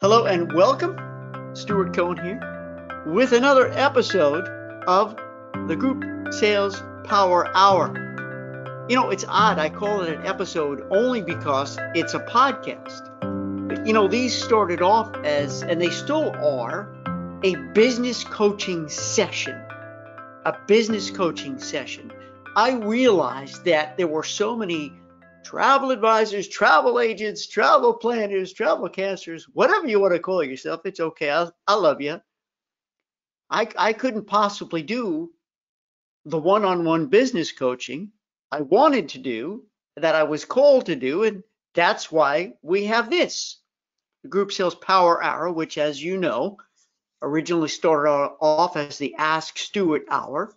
Hello and welcome. Stuart Cohen here with another episode of the Group Sales Power Hour. You know, it's odd. I call it an episode only because it's a podcast. You know, these started off as, and they still are, a business coaching session. A business coaching session. I realized that there were so many travel advisors, travel agents, travel planners, travel casters, whatever you want to call yourself. It's okay. I, I love you. I, I couldn't possibly do the one on one business coaching I wanted to do, that I was called to do. And that's why we have this the Group Sales Power Hour, which, as you know, originally started off as the Ask Stuart Hour.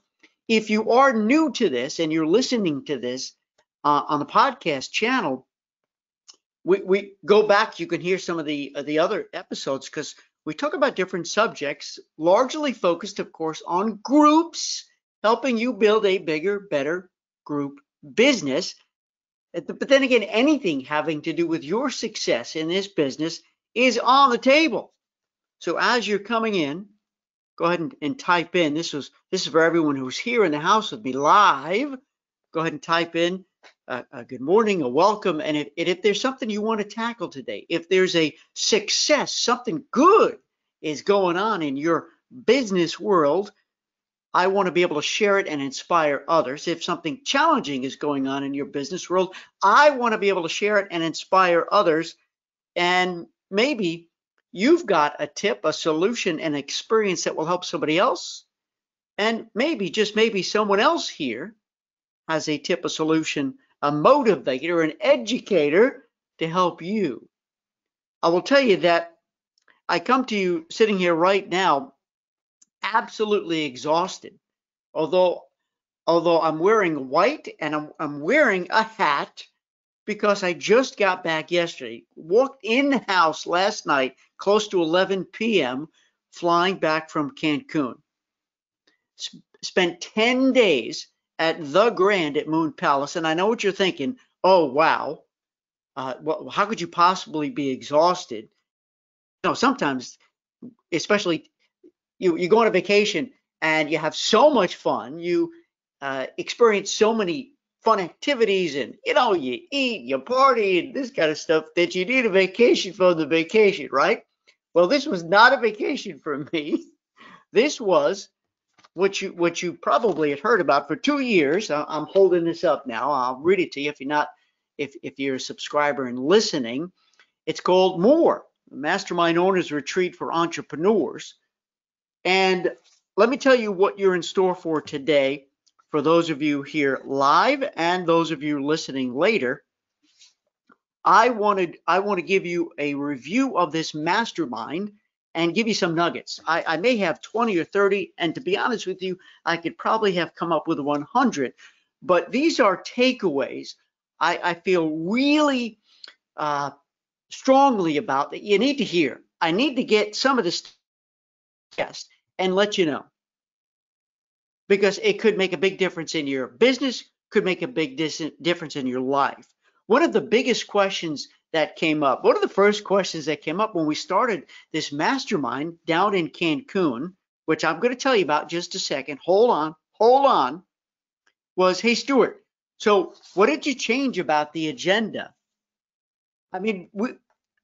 If you are new to this and you're listening to this, uh, on the podcast channel, we, we go back. You can hear some of the uh, the other episodes because we talk about different subjects, largely focused, of course, on groups, helping you build a bigger, better group business. But then again, anything having to do with your success in this business is on the table. So as you're coming in, go ahead and, and type in. This was this is for everyone who's here in the house with me live. Go ahead and type in a, a good morning, a welcome, and if, and if there's something you want to tackle today, if there's a success, something good is going on in your business world, I want to be able to share it and inspire others. If something challenging is going on in your business world, I want to be able to share it and inspire others. And maybe you've got a tip, a solution, an experience that will help somebody else. And maybe, just maybe, someone else here has a tip, a solution, a motivator, an educator to help you. I will tell you that I come to you sitting here right now absolutely exhausted. Although although I'm wearing white and I'm, I'm wearing a hat because I just got back yesterday. Walked in the house last night close to 11 p.m. flying back from Cancun. Spent 10 days at the Grand at Moon Palace. And I know what you're thinking. Oh, wow. Uh, well, how could you possibly be exhausted? You know, sometimes, especially you, you go on a vacation and you have so much fun. You uh, experience so many fun activities and, you know, you eat, you party, and this kind of stuff that you need a vacation from the vacation, right? Well, this was not a vacation for me. This was what you what you probably had heard about for two years. I'm holding this up now. I'll read it to you if you're not if if you're a subscriber and listening. It's called More, Mastermind Owners Retreat for Entrepreneurs. And let me tell you what you're in store for today for those of you here live and those of you listening later. I wanted I want to give you a review of this mastermind and give you some nuggets. I, I, may have 20 or 30, and to be honest with you, I could probably have come up with 100. But these are takeaways I, I feel really uh, strongly about that you need to hear. I need to get some of this test and let you know because it could make a big difference in your business, could make a big difference in your life. One of the biggest questions that came up. One of the first questions that came up when we started this mastermind down in Cancun, which I'm going to tell you about just a second. Hold on, hold on. Was hey Stuart, so what did you change about the agenda? I mean, we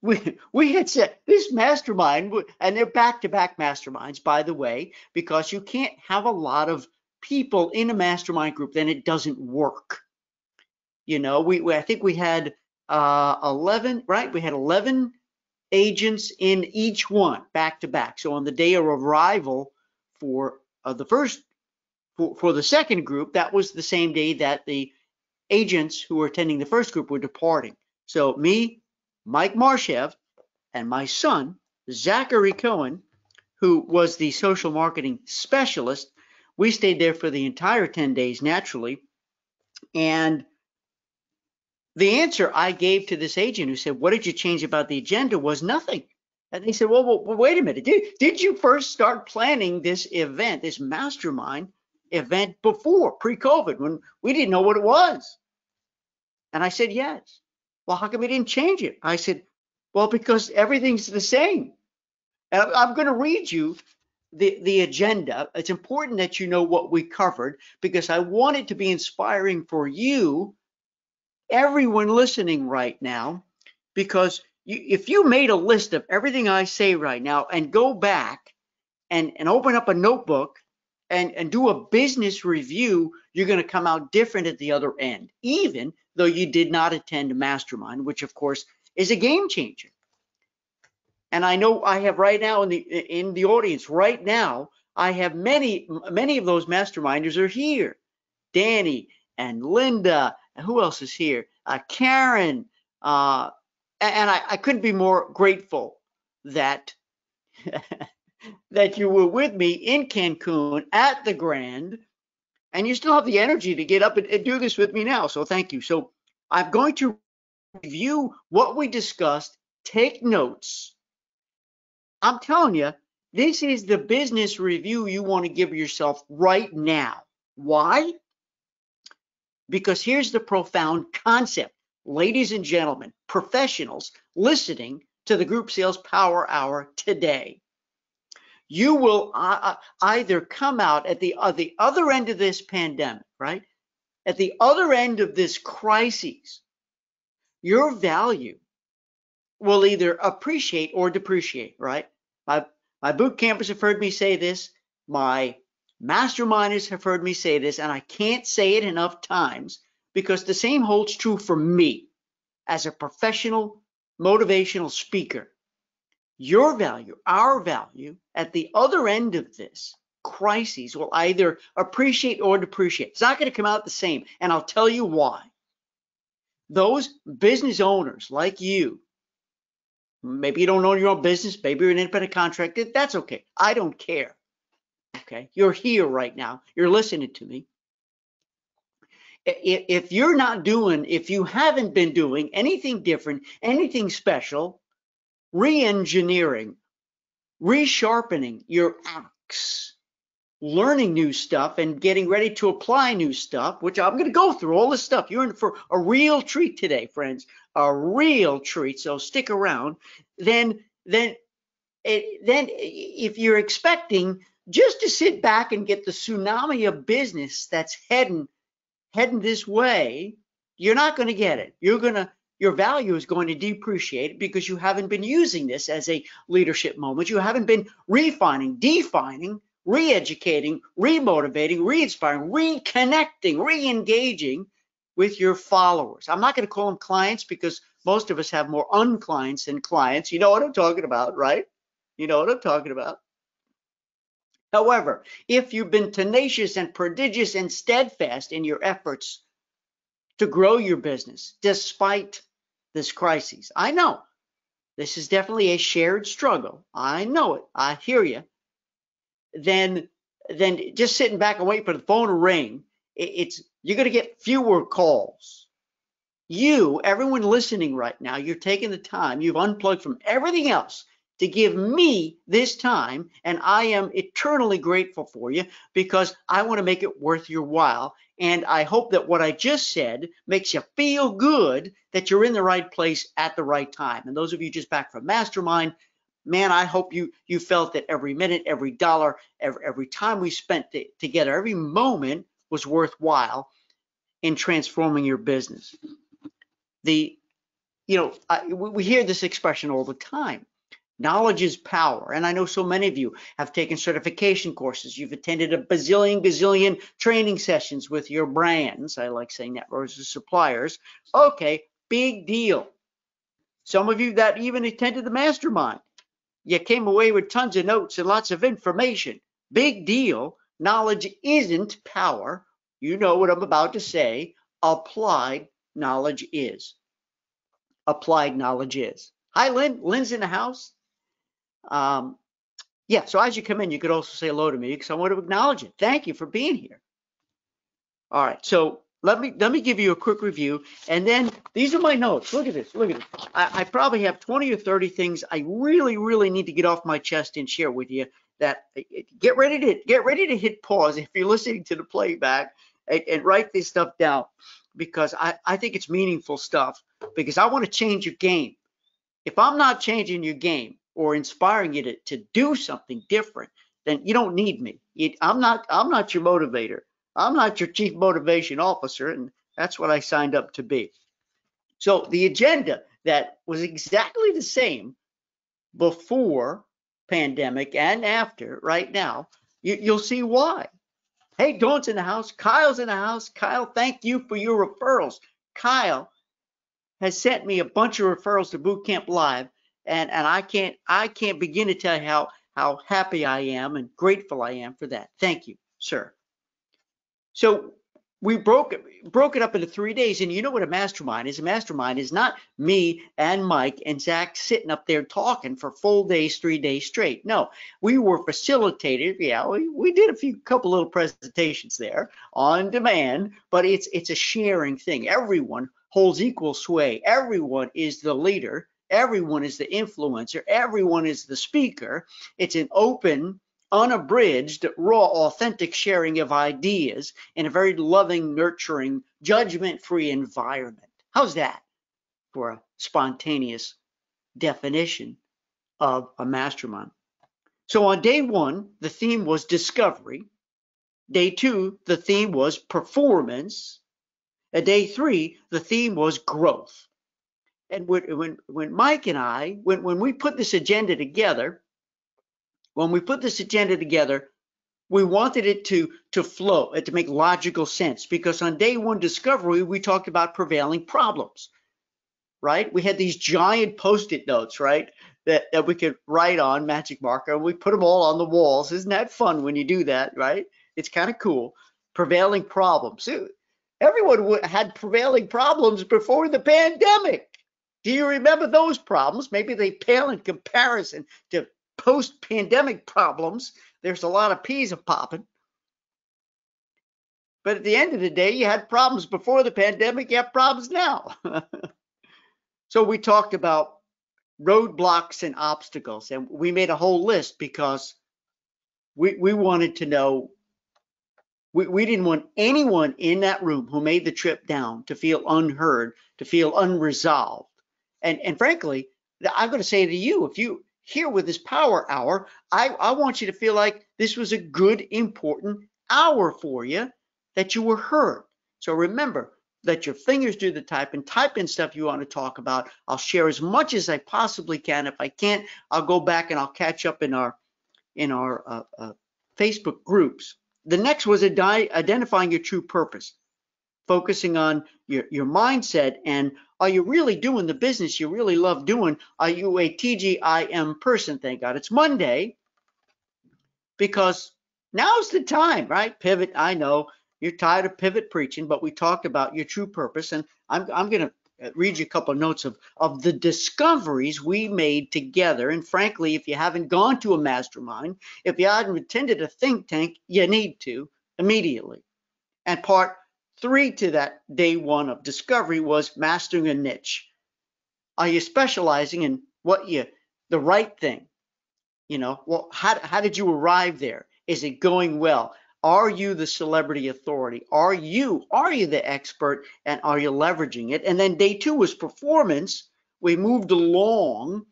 we we had said this mastermind, and they're back-to-back masterminds, by the way, because you can't have a lot of people in a mastermind group, then it doesn't work. You know, we, we I think we had uh, 11, right? We had 11 agents in each one back to back. So on the day of arrival for uh, the first, for, for the second group, that was the same day that the agents who were attending the first group were departing. So me, Mike Marchev, and my son, Zachary Cohen, who was the social marketing specialist, we stayed there for the entire 10 days naturally. And the answer I gave to this agent who said, What did you change about the agenda was nothing. And they said, well, well, wait a minute. Did, did you first start planning this event, this mastermind event before pre COVID when we didn't know what it was? And I said, Yes. Well, how come we didn't change it? I said, Well, because everything's the same. And I'm going to read you the, the agenda. It's important that you know what we covered because I want it to be inspiring for you, everyone listening right now, because you, if you made a list of everything I say right now and go back and, and open up a notebook and, and do a business review, you're going to come out different at the other end, even though you did not attend mastermind, which of course is a game changer. And I know I have right now in the in the audience right now, I have many many of those masterminders are here. Danny and Linda, who else is here? Uh, Karen, uh, and I, I couldn't be more grateful that that you were with me in Cancun at the Grand, and you still have the energy to get up and, and do this with me now. So thank you. So I'm going to review what we discussed, take notes. I'm telling you, this is the business review you want to give yourself right now. Why? Because here's the profound concept. Ladies and gentlemen, professionals listening to the Group Sales Power Hour today you will uh, uh, either come out at the, uh, the other end of this pandemic, right? At the other end of this crisis, your value will either appreciate or depreciate, right? My, my boot campers have heard me say this. My masterminders have heard me say this, and I can't say it enough times because the same holds true for me as a professional motivational speaker your value, our value at the other end of this crisis will either appreciate or depreciate. It's not going to come out the same. And I'll tell you why. Those business owners like you, maybe you don't own your own business, maybe you're an independent contractor, that's okay. I don't care. Okay. You're here right now. You're listening to me. If you're not doing, if you haven't been doing anything different, anything special, re-engineering, resharpening your axe, learning new stuff and getting ready to apply new stuff, which I'm going to go through all this stuff. You're in for a real treat today, friends, a real treat. So stick around. Then, then, it, then if you're expecting just to sit back and get the tsunami of business that's heading heading this way, you're not going to get it. You're going to your value is going to depreciate because you haven't been using this as a leadership moment. You haven't been refining, defining, re-educating, re-motivating, re-inspiring, reconnecting, re-engaging with your followers. I'm not going to call them clients because most of us have more unclients than clients. You know what I'm talking about, right? You know what I'm talking about. However, if you've been tenacious and prodigious and steadfast in your efforts to grow your business despite this crisis. I know this is definitely a shared struggle. I know it. I hear you. Then, then just sitting back and waiting for the phone to ring, it's you're going to get fewer calls. You, everyone listening right now, you're taking the time. You've unplugged from everything else to give me this time, and I am eternally grateful for you because I want to make it worth your while. And I hope that what I just said makes you feel good that you're in the right place at the right time. And those of you just back from Mastermind, man, I hope you you felt that every minute, every dollar, every, every time we spent together, every moment was worthwhile in transforming your business. The, you know, I, we hear this expression all the time Knowledge is power. And I know so many of you have taken certification courses. You've attended a bazillion, gazillion training sessions with your brands. I like saying that versus suppliers. Okay, big deal. Some of you that even attended the mastermind, you came away with tons of notes and lots of information. Big deal. Knowledge isn't power. You know what I'm about to say. Applied knowledge is. Applied knowledge is. Hi, Lynn. Lynn's in the house. Um, yeah, so as you come in, you could also say hello to me because I want to acknowledge it. Thank you for being here. All right, so let me let me give you a quick review, and then these are my notes. Look at this. Look at this. I, I probably have 20 or 30 things I really, really need to get off my chest and share with you. That get ready to get ready to hit pause if you're listening to the playback and, and write this stuff down because I, I think it's meaningful stuff because I want to change your game if I'm not changing your game or inspiring you to, to do something different, then you don't need me. I'm not I'm not your motivator. I'm not your chief motivation officer, and that's what I signed up to be. So the agenda that was exactly the same before pandemic and after right now, you, you'll see why. Hey, Dawn's in the house. Kyle's in the house. Kyle, thank you for your referrals. Kyle has sent me a bunch of referrals to Boot Camp Live, and and I can't I can't begin to tell you how how happy I am and grateful I am for that. Thank you, sir. So we broke broke it up into three days, and you know what a mastermind is? A mastermind is not me and Mike and Zach sitting up there talking for full days, three days straight. No, we were facilitated. Yeah, we, we did a few couple little presentations there on demand, but it's it's a sharing thing. Everyone holds equal sway. Everyone is the leader. Everyone is the influencer. Everyone is the speaker. It's an open, unabridged, raw, authentic sharing of ideas in a very loving, nurturing, judgment free environment. How's that for a spontaneous definition of a mastermind? So on day one, the theme was discovery. Day two, the theme was performance. At day three, the theme was growth. And when, when, Mike and I, when, when we put this agenda together, when we put this agenda together, we wanted it to to flow and to make logical sense because on day one discovery we talked about prevailing problems right? We had these giant post-it notes right that, that we could write on magic marker and we put them all on the walls. Isn't that fun when you do that right? It's kind of cool. Prevailing problems. Everyone had prevailing problems before the pandemic do you remember those problems maybe they pale in comparison to post-pandemic problems there's a lot of peas a popping. But at the end of the day, you had problems before the pandemic, you have problems now. so we talked about roadblocks and obstacles, and we made a whole list because we, we wanted to know we, we didn't want anyone in that room who made the trip down to feel unheard, to feel unresolved. And and frankly, I'm going to say to you, if you here with this power hour, I, I want you to feel like this was a good, important hour for you, that you were heard. So remember, let your fingers do the typing, type in stuff you want to talk about. I'll share as much as I possibly can. If I can't, I'll go back and I'll catch up in our in our uh, uh, Facebook groups. The next was identifying your true purpose, focusing on your, your mindset and are you really doing the business you really love doing? Are you a TGIM person? Thank God it's Monday because now's the time, right? Pivot. I know you're tired of pivot preaching, but we talked about your true purpose, and I'm I'm going to uh, read you a couple of notes of of the discoveries we made together. And frankly, if you haven't gone to a mastermind, if you haven't attended a think tank, you need to immediately. And part Three to that day one of discovery was mastering a niche. Are you specializing in what you, the right thing? You know, well, how, how did you arrive there? Is it going well? Are you the celebrity authority? Are you, are you the expert and are you leveraging it? And then day two was performance. We moved along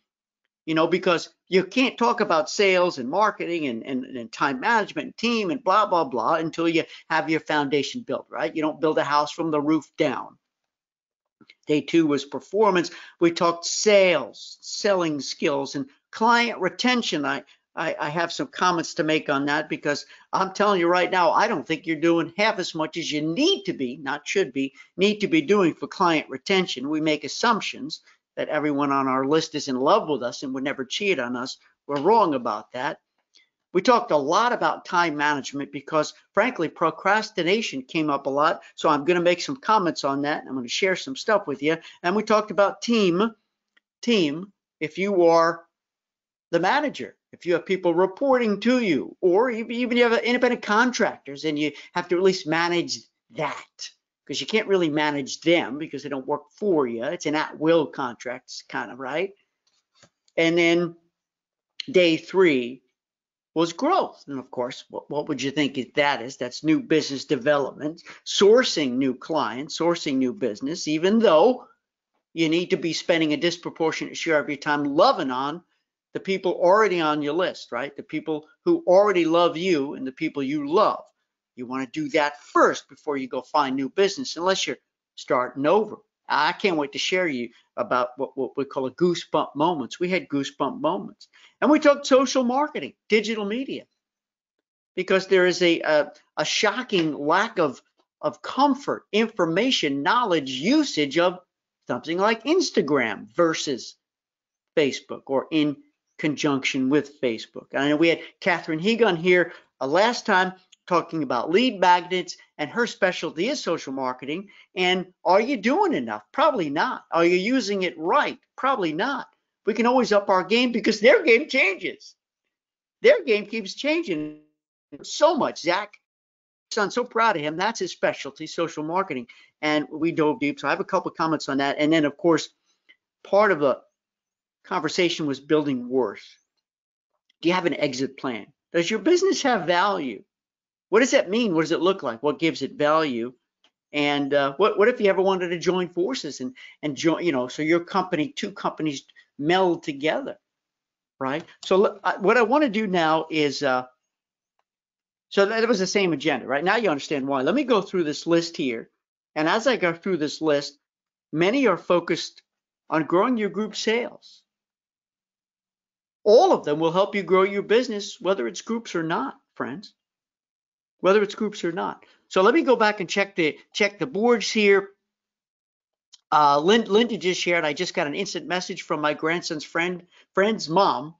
you know, because you can't talk about sales and marketing and, and, and, time management team and blah, blah, blah until you have your foundation built, right? You don't build a house from the roof down. Day two was performance. We talked sales, selling skills, and client retention. I, I, I have some comments to make on that because I'm telling you right now, I don't think you're doing half as much as you need to be, not should be, need to be doing for client retention. We make assumptions that everyone on our list is in love with us and would never cheat on us. We're wrong about that. We talked a lot about time management because, frankly, procrastination came up a lot. So I'm going to make some comments on that. I'm going to share some stuff with you. And we talked about team. Team, if you are the manager, if you have people reporting to you, or even you have independent contractors and you have to at least manage that because you can't really manage them because they don't work for you. It's an at-will contract, kind of right. And then day three was growth, and of course, what, what would you think that is? That's new business development, sourcing new clients, sourcing new business. Even though you need to be spending a disproportionate share of your time loving on the people already on your list, right? The people who already love you and the people you love. You want to do that first before you go find new business, unless you're starting over. I can't wait to share you about what, what we call a goosebump moments. We had goosebump moments. And we talked social marketing, digital media, because there is a, a, a shocking lack of, of comfort, information, knowledge, usage of something like Instagram versus Facebook or in conjunction with Facebook. I know we had Catherine Hegon here uh, last time talking about lead magnets and her specialty is social marketing. And are you doing enough? Probably not. Are you using it right? Probably not. We can always up our game because their game changes. Their game keeps changing so much. Zach, son, so proud of him. That's his specialty, social marketing. And we dove deep. So I have a couple of comments on that. And then, of course, part of the conversation was building worth. Do you have an exit plan? Does your business have value? What does that mean? What does it look like? What gives it value? And uh, what what if you ever wanted to join forces and and join, you know, so your company, two companies meld together, right? So what I want to do now is, uh, so that was the same agenda, right? Now you understand why. Let me go through this list here, and as I go through this list, many are focused on growing your group sales. All of them will help you grow your business, whether it's groups or not, friends whether it's groups or not. So let me go back and check the check the boards here. Uh, Linda just shared. I just got an instant message from my grandson's friend friend's mom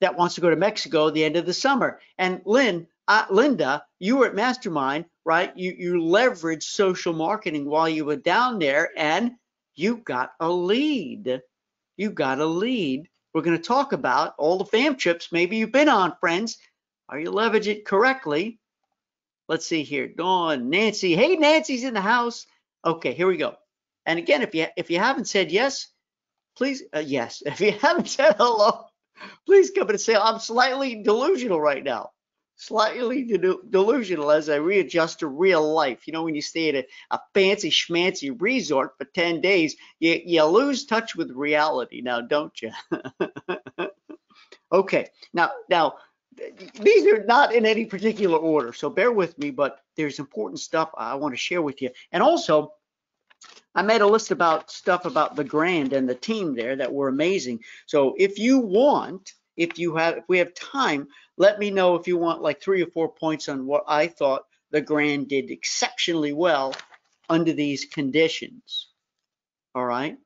that wants to go to Mexico the end of the summer. And Lynn, uh, Linda, you were at Mastermind, right? You you leveraged social marketing while you were down there, and you got a lead. You got a lead. We're going to talk about all the fam trips maybe you've been on, friends. Are you leveraging it correctly? Let's see here. Dawn, Nancy. Hey, Nancy's in the house. Okay, here we go. And again, if you if you haven't said yes, please uh, yes. If you haven't said hello, please come and say I'm slightly delusional right now. Slightly de delusional as I readjust to real life. You know, when you stay at a, a fancy schmancy resort for 10 days, you, you lose touch with reality now, don't you? okay, now now these are not in any particular order, so bear with me, but there's important stuff I want to share with you. And also, I made a list about stuff about the Grand and the team there that were amazing. So if you want, if you have, if we have time, let me know if you want like three or four points on what I thought the Grand did exceptionally well under these conditions. All right.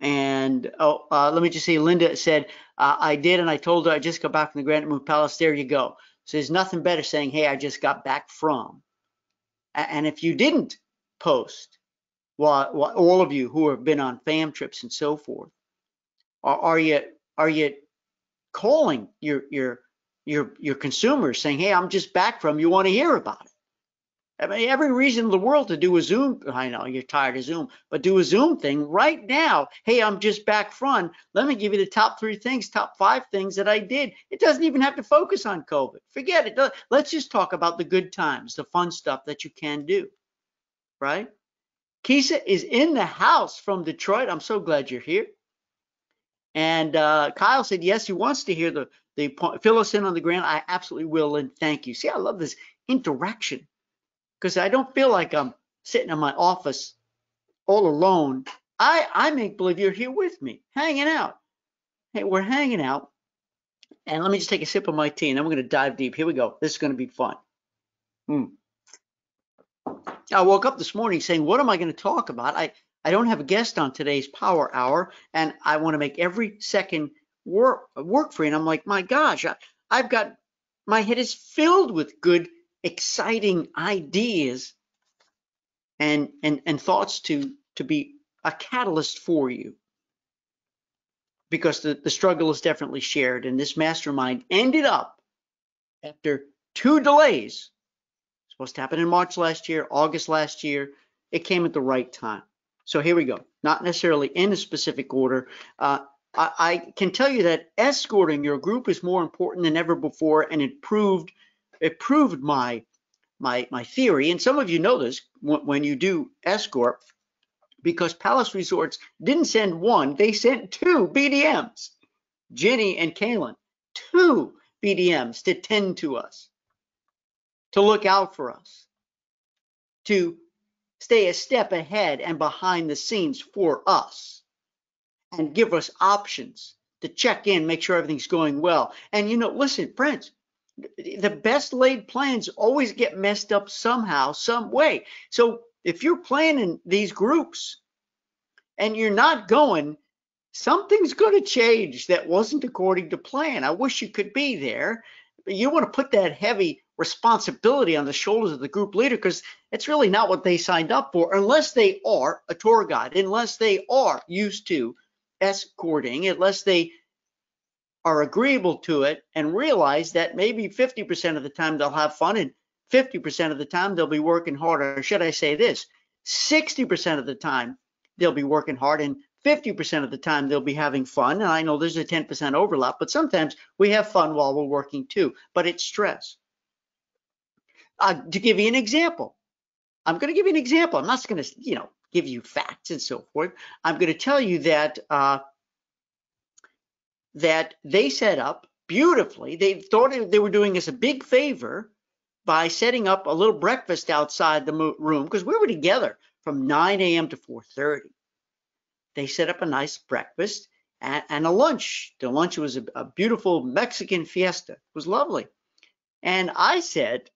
And oh, uh, let me just say, Linda said, uh, I did, and I told her I just got back from the Grand at Moon Palace. There you go. So there's nothing better saying, hey, I just got back from. And if you didn't post, well all of you who have been on fam trips and so forth, are, are you are you calling your your your your consumers saying, hey, I'm just back from. You want to hear about it? I mean, every reason in the world to do a Zoom. I know you're tired of Zoom, but do a Zoom thing right now. Hey, I'm just back from. Let me give you the top three things, top five things that I did. It doesn't even have to focus on COVID. Forget it. Let's just talk about the good times, the fun stuff that you can do. Right? Kisa is in the house from Detroit. I'm so glad you're here. And uh, Kyle said yes, he wants to hear the the point. fill us in on the Grand. I absolutely will, and thank you. See, I love this interaction because I don't feel like I'm sitting in my office all alone. I I make believe you're here with me, hanging out. Hey, we're hanging out. And let me just take a sip of my tea, and then we're going to dive deep. Here we go. This is going to be fun. Hmm. I woke up this morning saying, "What am I going to talk about?" I I don't have a guest on today's Power Hour, and I want to make every second work work for you. And I'm like, my gosh, I, I've got my head is filled with good exciting ideas and and and thoughts to to be a catalyst for you. Because the, the struggle is definitely shared and this mastermind ended up after two delays. Supposed to happen in march last year august last year. It came at the right time. So here we go. Not necessarily in a specific order. Uh, I, I can tell you that escorting your group is more important than ever before and it proved it proved my my my theory. And some of you know this when, you do escort, because Palace Resorts didn't send one, they sent two BDMs, Jenny and Kaylin, two BDMs to tend to us, to look out for us, to stay a step ahead and behind the scenes for us, and give us options to check in, make sure everything's going well. And you know, listen, friends, the best laid plans always get messed up somehow, some way. So if you're planning these groups and you're not going, something's going to change that wasn't according to plan. I wish you could be there. But you want to put that heavy responsibility on the shoulders of the group leader because it's really not what they signed up for unless they are a tour guide, unless they are used to escorting, unless they are agreeable to it and realize that maybe 50% of the time they'll have fun and 50% of the time they'll be working hard, or should I say this, 60% of the time they'll be working hard and 50% of the time they'll be having fun. And I know there's a 10% overlap, but sometimes we have fun while we're working too, but it's stress. Uh, to give you an example, I'm going to give you an example. I'm not going to, you know, give you facts and so forth. I'm going to tell you that uh, that they set up beautifully. They thought they were doing us a big favor by setting up a little breakfast outside the room because we were together from 9 a.m. to 4:30. They set up a nice breakfast and, and a lunch. The lunch was a, a beautiful Mexican fiesta. It was lovely. And I said,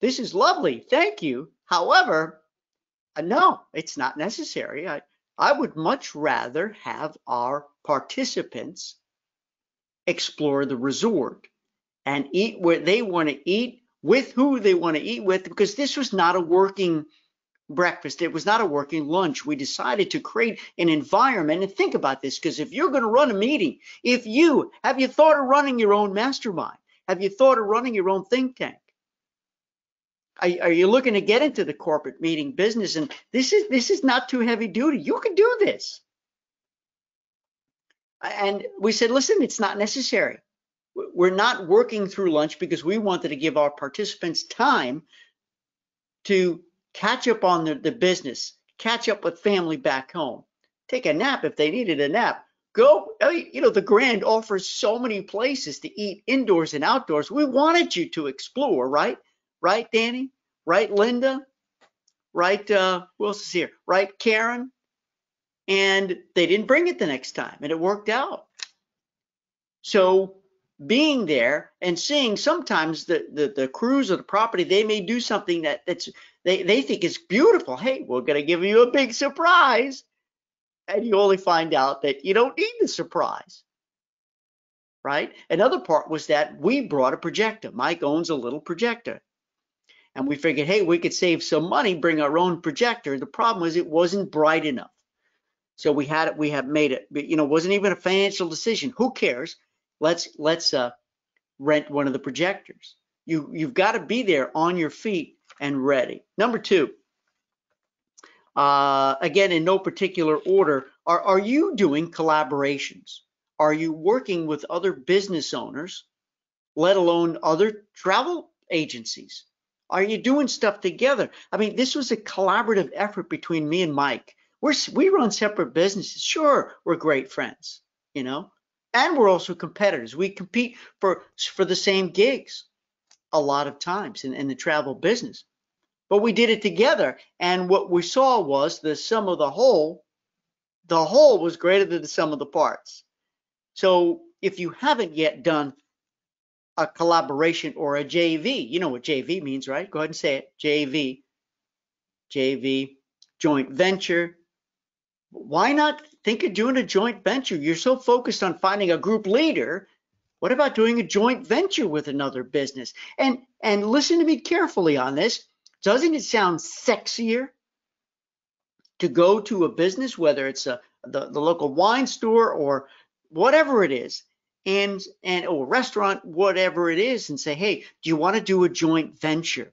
"This is lovely, thank you. However, uh, no, it's not necessary. I I would much rather have our participants explore the resort and eat where they want to eat with who they want to eat with because this was not a working breakfast. It was not a working lunch. We decided to create an environment and think about this because if you're going to run a meeting, if you have you thought of running your own mastermind? Have you thought of running your own think tank? Are, are you looking to get into the corporate meeting business? And this is this is not too heavy duty. You can do this. And we said, listen, it's not necessary. We're not working through lunch because we wanted to give our participants time to catch up on the, the business, catch up with family back home, take a nap if they needed a nap. Go, you know, the Grand offers so many places to eat indoors and outdoors. We wanted you to explore, right? Right, Danny? Right, Linda? Right, uh, who else is here? Right, Karen? And they didn't bring it the next time, and it worked out. So being there and seeing sometimes the, the, the crews or the property, they may do something that that's they, they think is beautiful. Hey, we're gonna give you a big surprise. And you only find out that you don't need the surprise. Right? Another part was that we brought a projector. Mike owns a little projector. And we figured, hey, we could save some money, bring our own projector. The problem was it wasn't bright enough. So we had it, we have made it, but you know, wasn't even a financial decision. Who cares? let's let's uh, rent one of the projectors. You you've got to be there on your feet and ready. Number two, uh, again in no particular order, are are you doing collaborations? Are you working with other business owners, let alone other travel agencies? Are you doing stuff together? I mean, this was a collaborative effort between me and Mike. We're we run separate businesses. Sure, we're great friends, you know, and we're also competitors. We compete for for the same gigs a lot of times in, in the travel business. But we did it together, and what we saw was the sum of the whole. The whole was greater than the sum of the parts. So if you haven't yet done a collaboration or a JV, you know what JV means, right? Go ahead and say it. JV, JV, joint venture, why not think of doing a joint venture? You're so focused on finding a group leader. What about doing a joint venture with another business? And and listen to me carefully on this. Doesn't it sound sexier to go to a business, whether it's a the, the local wine store or whatever it is, and and or restaurant, whatever it is, and say, hey, do you want to do a joint venture?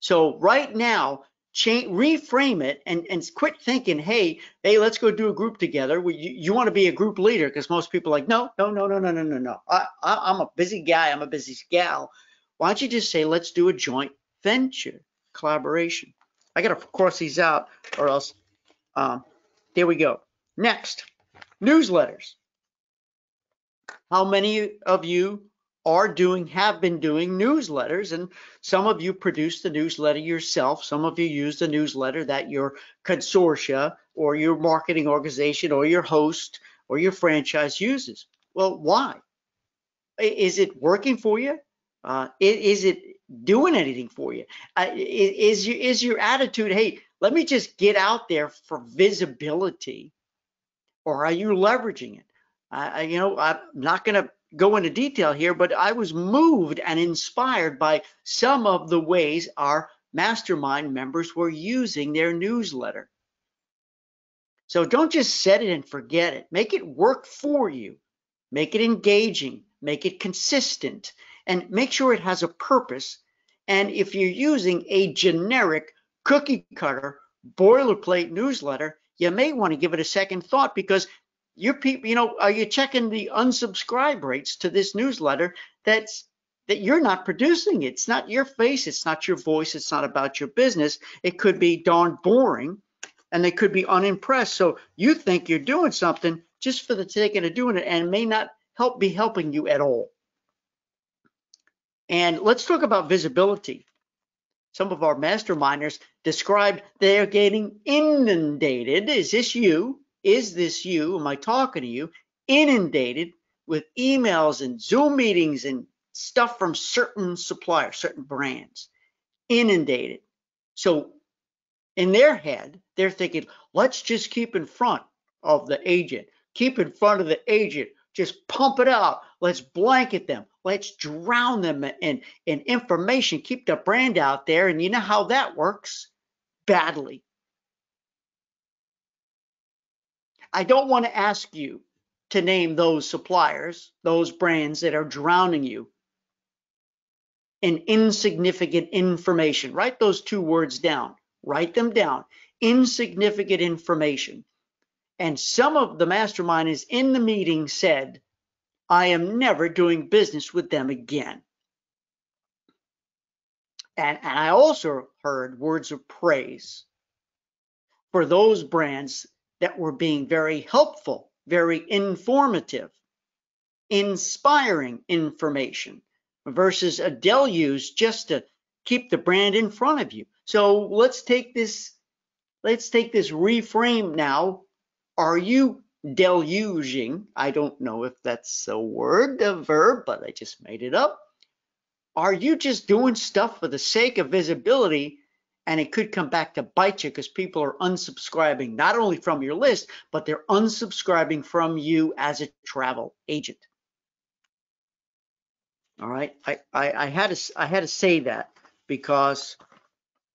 So right now, change, reframe it and, and quit thinking, hey, hey, let's go do a group together. You, you want to be a group leader because most people are like, no, no, no, no, no, no, no, no. I, I, I'm a busy guy. I'm a busy gal. Why don't you just say, let's do a joint venture collaboration? I got to cross these out or else Um, there we go. Next, newsletters. How many of you are doing, have been doing newsletters, and some of you produce the newsletter yourself. Some of you use the newsletter that your consortia or your marketing organization or your host or your franchise uses. Well, why? Is it working for you? Uh, is it doing anything for you? Uh, is, your, is your attitude, hey, let me just get out there for visibility, or are you leveraging it? I, you know, I'm not going to go into detail here, but I was moved and inspired by some of the ways our mastermind members were using their newsletter. So don't just set it and forget it. Make it work for you. Make it engaging. Make it consistent. And make sure it has a purpose. And if you're using a generic cookie cutter boilerplate newsletter, you may want to give it a second thought because your people, you know, are you checking the unsubscribe rates to this newsletter that's that you're not producing It's not your face, it's not your voice, it's not about your business. It could be darn boring and they could be unimpressed. So you think you're doing something just for the sake of doing it and may not help be helping you at all. And let's talk about visibility. Some of our masterminders described they're getting inundated. Is this you? Is this you? Am I talking to you? Inundated with emails and Zoom meetings and stuff from certain suppliers, certain brands. Inundated. So in their head, they're thinking, let's just keep in front of the agent, keep in front of the agent, just pump it out. Let's blanket them. Let's drown them in, in information, keep the brand out there. And you know how that works? Badly. I don't want to ask you to name those suppliers, those brands that are drowning you in insignificant information. Write those two words down. Write them down. Insignificant information. And some of the masterminders in the meeting said, I am never doing business with them again. And, and I also heard words of praise for those brands that were being very helpful, very informative, inspiring information versus a deluge just to keep the brand in front of you. So let's take this let's take this reframe now. Are you deluging? I don't know if that's a word, a verb, but I just made it up. Are you just doing stuff for the sake of visibility and it could come back to bite you because people are unsubscribing not only from your list, but they're unsubscribing from you as a travel agent. All right, I, I, I had to I had to say that because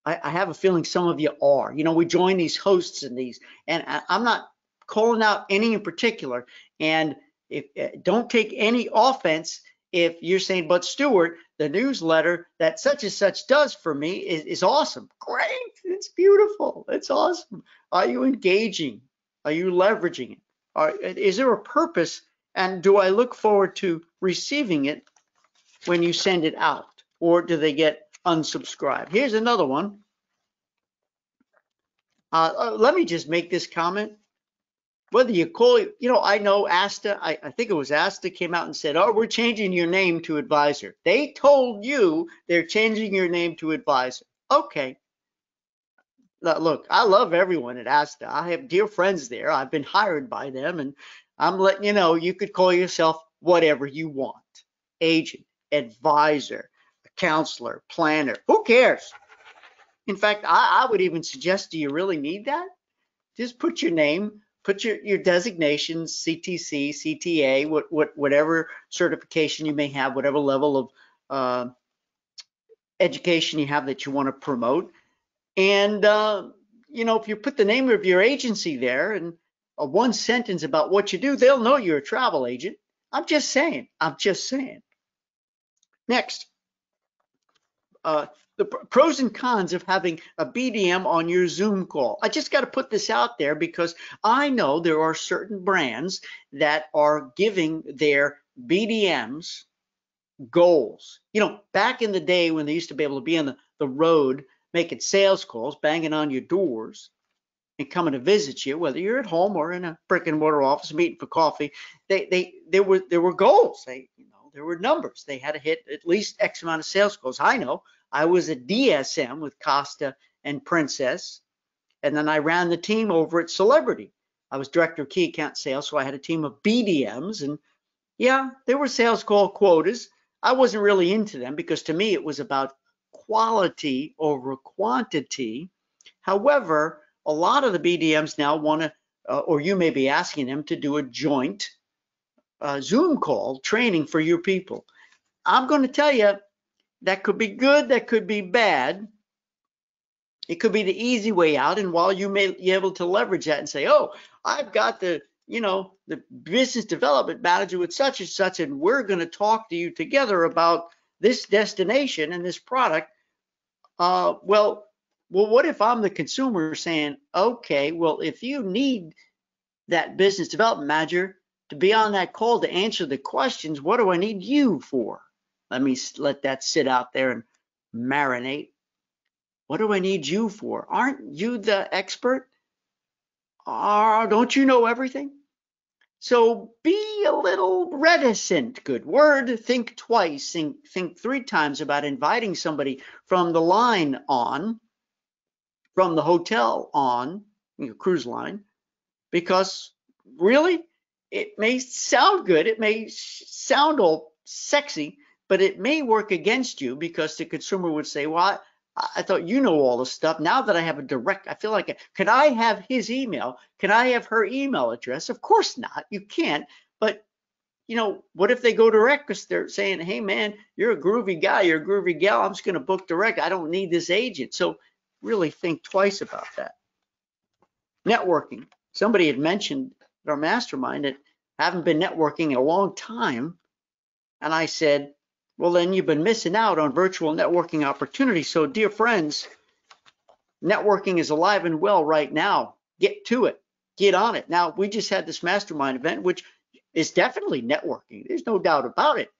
I, I, have a feeling some of you are. You know, we join these hosts and these, and I, I'm not calling out any in particular. And if eh, don't take any offense if you're saying, but Stuart, the newsletter that such and such does for me is, is awesome. Great. It's beautiful. It's awesome. Are you engaging? Are you leveraging it? Are, is there a purpose? And do I look forward to receiving it when you send it out? Or do they get unsubscribed? Here's another one. Uh, uh, let me just make this comment whether you call it, you know, I know Asta, I, I, think it was Asta came out and said, oh, we're changing your name to advisor. They told you they're changing your name to advisor. Okay. Look, I love everyone at Asta. I have dear friends there. I've been hired by them and I'm letting you know you could call yourself whatever you want. Agent, advisor, counselor, planner, who cares? In fact, I, I would even suggest, do you really need that? Just put your name, put your, your designations, CTC, CTA, what, what, whatever certification you may have, whatever level of uh, education you have that you want to promote. And, uh, you know, if you put the name of your agency there and a one sentence about what you do, they'll know you're a travel agent. I'm just saying, I'm just saying. Next, uh, the pros and cons of having a BDM on your Zoom call. I just got to put this out there because I know there are certain brands that are giving their BDMs goals. You know, back in the day when they used to be able to be on the, the road making sales calls, banging on your doors, and coming to visit you, whether you're at home or in a brick and mortar office meeting for coffee, they they there were there were goals. They you know there were numbers. They had to hit at least X amount of sales goals. I know I was a DSM with Costa and Princess, and then I ran the team over at Celebrity. I was director of key account sales, so I had a team of BDMs, and yeah, there were sales call quotas. I wasn't really into them because to me it was about quality over quantity. However, a lot of the BDMs now want to, uh, or you may be asking them to do a joint uh, Zoom call training for your people. I'm going to tell you that could be good, that could be bad. It could be the easy way out. And while you may be able to leverage that and say, oh, I've got the, you know, the business development manager with such and such, and we're going to talk to you together about this destination and this product. Uh, well, well, what if I'm the consumer saying, okay, well, if you need that business development manager to be on that call to answer the questions, what do I need you for? Let me let that sit out there and marinate. What do I need you for? Aren't you the expert? Uh, don't you know everything? So be a little reticent. Good word. Think twice. Think, think three times about inviting somebody from the line on from the hotel on, cruise line, because really, it may sound good, it may sound all sexy, but it may work against you because the consumer would say, well, I, I thought you know all this stuff. Now that I have a direct, I feel like, can I have his email? Can I have her email address? Of course not. You can't. But you know, what if they go direct because they're saying, hey man, you're a groovy guy, you're a groovy gal. I'm just going to book direct. I don't need this agent. So really think twice about that. Networking. Somebody had mentioned at our mastermind that haven't been networking in a long time. And I said, well, then you've been missing out on virtual networking opportunities. So, dear friends, networking is alive and well right now. Get to it, get on it. Now, we just had this mastermind event, which is definitely networking. There's no doubt about it.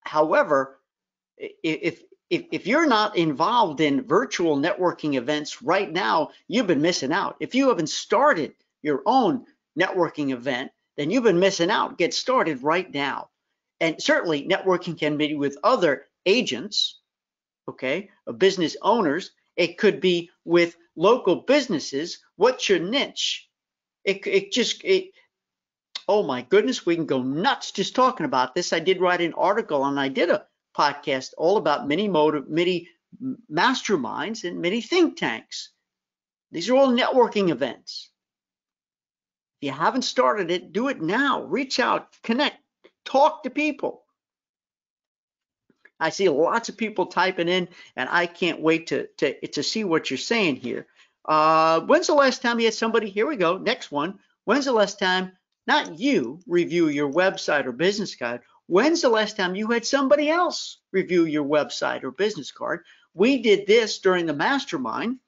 However, if if, if you're not involved in virtual networking events right now, you've been missing out. If you haven't started your own networking event, then you've been missing out. Get started right now. And certainly networking can be with other agents, okay, business owners. It could be with local businesses. What's your niche? It, it just, it, oh my goodness, we can go nuts just talking about this. I did write an article and I did a podcast all about many motive, many masterminds and many think tanks. These are all networking events. If you haven't started it, do it now. Reach out, connect, talk to people. I see lots of people typing in, and I can't wait to to, to see what you're saying here. Uh, when's the last time you had somebody? Here we go. Next one. When's the last time, not you, review your website or business guide, When's the last time you had somebody else review your website or business card? We did this during the mastermind,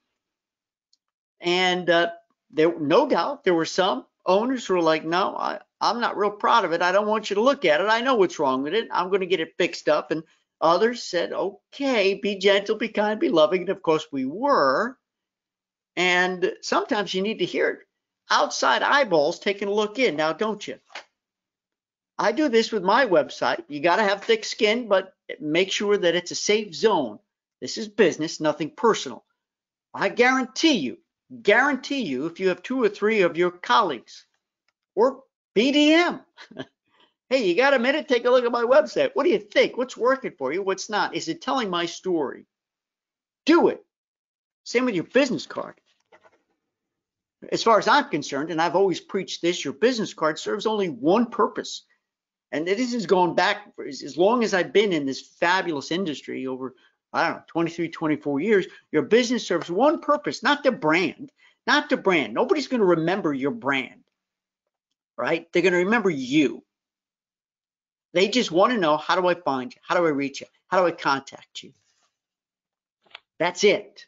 and uh, there, no doubt, there were some owners were like, "No, I, I'm not real proud of it. I don't want you to look at it. I know what's wrong with it. I'm going to get it fixed up." And others said, "Okay, be gentle, be kind, be loving." And of course, we were. And sometimes you need to hear it outside eyeballs taking a look in. Now, don't you? I do this with my website. You got to have thick skin, but make sure that it's a safe zone. This is business, nothing personal. I guarantee you, guarantee you, if you have two or three of your colleagues or BDM, hey, you got a minute? Take a look at my website. What do you think? What's working for you? What's not? Is it telling my story? Do it. Same with your business card. As far as I'm concerned, and I've always preached this, your business card serves only one purpose and this is going back as long as I've been in this fabulous industry over, I don't know, 23, 24 years. Your business serves one purpose, not the brand, not the brand. Nobody's going to remember your brand, right? They're going to remember you. They just want to know how do I find you? How do I reach you? How do I contact you? That's it.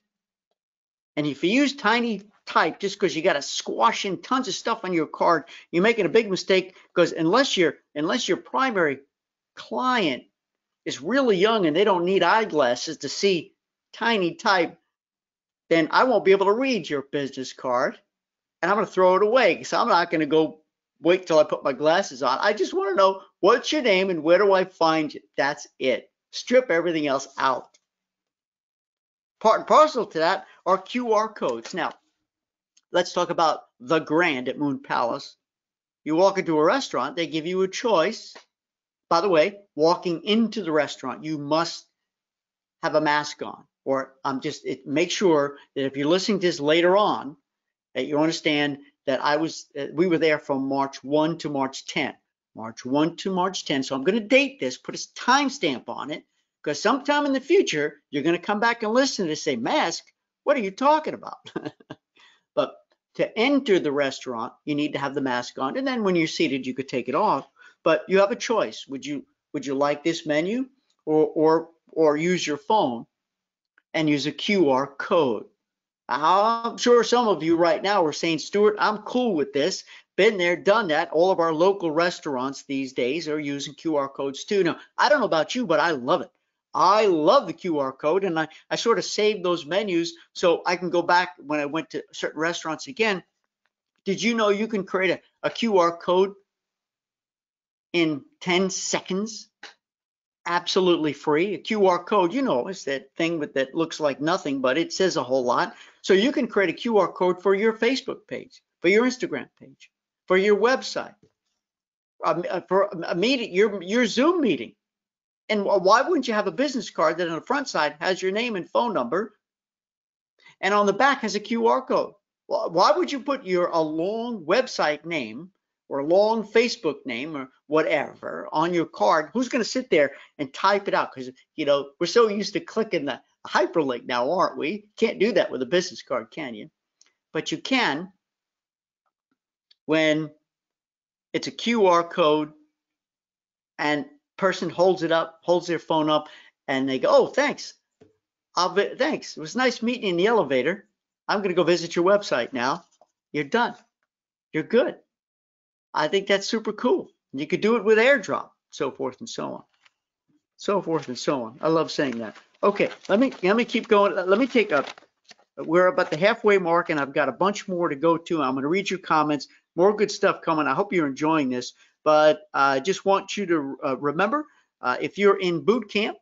And if you use tiny type just because you got to squash in tons of stuff on your card, you're making a big mistake because unless your unless your primary client is really young and they don't need eyeglasses to see tiny type, then I won't be able to read your business card and I'm going to throw it away because I'm not going to go wait till I put my glasses on. I just want to know what's your name and where do I find you? That's it. Strip everything else out. Part and parcel to that are QR codes. Now, let's talk about the Grand at Moon Palace. You walk into a restaurant, they give you a choice. By the way, walking into the restaurant, you must have a mask on. Or I'm just it, make sure that if you're listening to this later on, that you understand that I was uh, we were there from March 1 to March 10. March 1 to March 10. So I'm going to date this, put a timestamp on it, because sometime in the future you're going to come back and listen to say mask. What are you talking about? but to enter the restaurant, you need to have the mask on, and then when you're seated, you could take it off. But you have a choice. Would you would you like this menu, or or or use your phone and use a QR code? I'm sure some of you right now are saying, Stuart, I'm cool with this. Been there, done that. All of our local restaurants these days are using QR codes too. Now, I don't know about you, but I love it. I love the QR code and I, I sort of saved those menus so I can go back when I went to certain restaurants again. Did you know you can create a, a QR code in 10 seconds? Absolutely free. A QR code, you know, is that thing with that looks like nothing, but it says a whole lot. So you can create a QR code for your Facebook page, for your Instagram page, for your website, um, uh, for a meeting, your your Zoom meeting. And why wouldn't you have a business card that on the front side has your name and phone number, and on the back has a QR code? Why would you put your a long website name or long Facebook name or whatever on your card? Who's going to sit there and type it out? Because you know we're so used to clicking the hyperlink now, aren't we? Can't do that with a business card, can you? But you can when it's a QR code and person holds it up, holds their phone up, and they go, "Oh, thanks. I'll be, thanks. It was nice meeting you in the elevator. I'm going to go visit your website now. You're done. You're good." I think that's super cool. You could do it with AirDrop, so forth and so on, so forth and so on. I love saying that. Okay, let me let me keep going. Let me take a. We're about the halfway mark, and I've got a bunch more to go to. I'm going to read your comments. More good stuff coming. I hope you're enjoying this. But I just want you to uh, remember, uh, if you're in boot camp,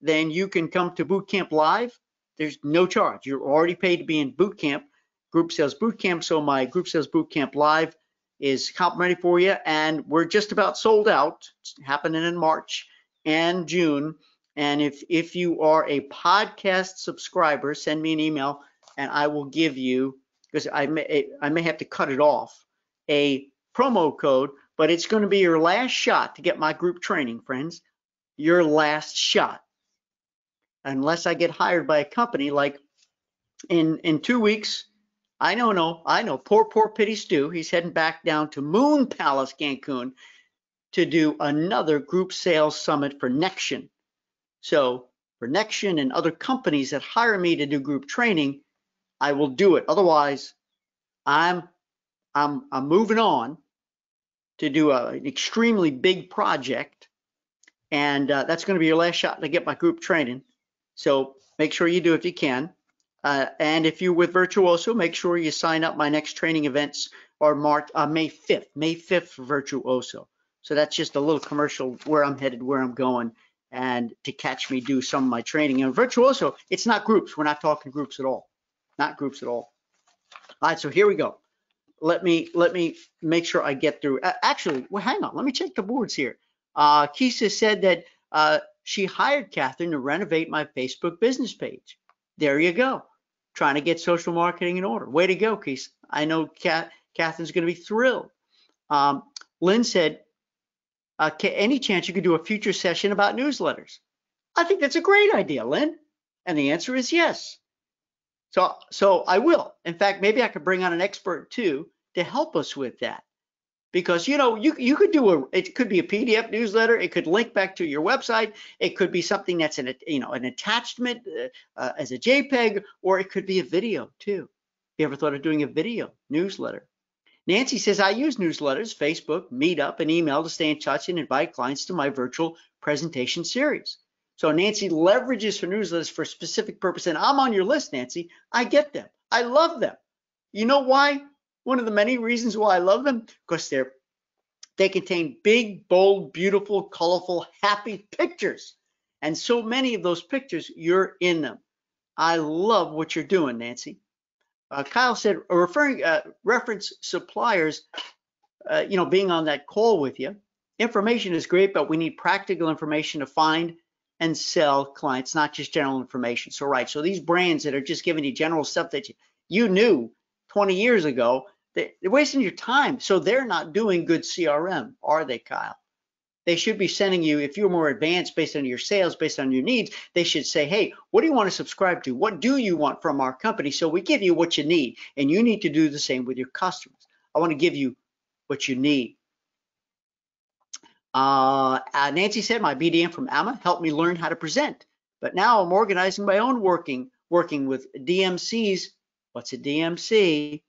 then you can come to boot camp live. There's no charge. You're already paid to be in boot camp, group sales boot camp. So my group sales boot camp live is complimentary for you, and we're just about sold out. It's happening in March and June. And if if you are a podcast subscriber, send me an email and I will give you because I may I may have to cut it off a promo code, but it's going to be your last shot to get my group training, friends. Your last shot. Unless I get hired by a company like in in 2 weeks, I know no, I know poor poor pity Stu, he's heading back down to Moon Palace Cancun to do another group sales summit for Nexion so for Nexion and other companies that hire me to do group training, I will do it. Otherwise, I'm I'm I'm moving on to do a, an extremely big project, and uh, that's going to be your last shot to get my group training. So make sure you do if you can. Uh, and if you're with Virtuoso, make sure you sign up. My next training events are March, uh, May 5th, May 5th for Virtuoso. So that's just a little commercial where I'm headed, where I'm going, and to catch me do some of my training. And Virtuoso, it's not groups. We're not talking groups at all. Not groups at all. All right, so here we go. Let me let me make sure I get through. Uh, actually, well, hang on. Let me check the boards here. Uh, Kisa said that uh, she hired Catherine to renovate my Facebook business page. There you go. Trying to get social marketing in order. Way to go, Kisa. I know Kat, Catherine's going to be thrilled. Um, Lynn said uh, any chance you could do a future session about newsletters? I think that's a great idea, Lynn. And the answer is yes. So, so I will. In fact, maybe I could bring on an expert too to help us with that. Because you know, you you could do a it could be a PDF newsletter, it could link back to your website, it could be something that's an you know an attachment uh, uh, as a JPEG, or it could be a video too. You ever thought of doing a video newsletter? Nancy says, I use newsletters, Facebook, Meetup, and email to stay in touch and invite clients to my virtual presentation series. So Nancy leverages her newsletters for a specific purpose, and I'm on your list, Nancy. I get them. I love them. You know why? One of the many reasons why I love them, because they're they contain big, bold, beautiful, colorful, happy pictures. And so many of those pictures, you're in them. I love what you're doing, Nancy. Uh, Kyle said, referring uh, reference suppliers, uh, you know, being on that call with you. Information is great, but we need practical information to find and sell clients, not just general information. So, right. So these brands that are just giving you general stuff that you, you knew 20 years ago, they, they're wasting your time. So they're not doing good CRM, are they, Kyle? They should be sending you, if you're more advanced based on your sales, based on your needs, they should say, hey, what do you want to subscribe to? What do you want from our company? So we give you what you need, and you need to do the same with your customers. I want to give you what you need. Uh, uh, Nancy said, my BDM from AMA helped me learn how to present, but now I'm organizing my own working, working with DMCs. What's a DMC?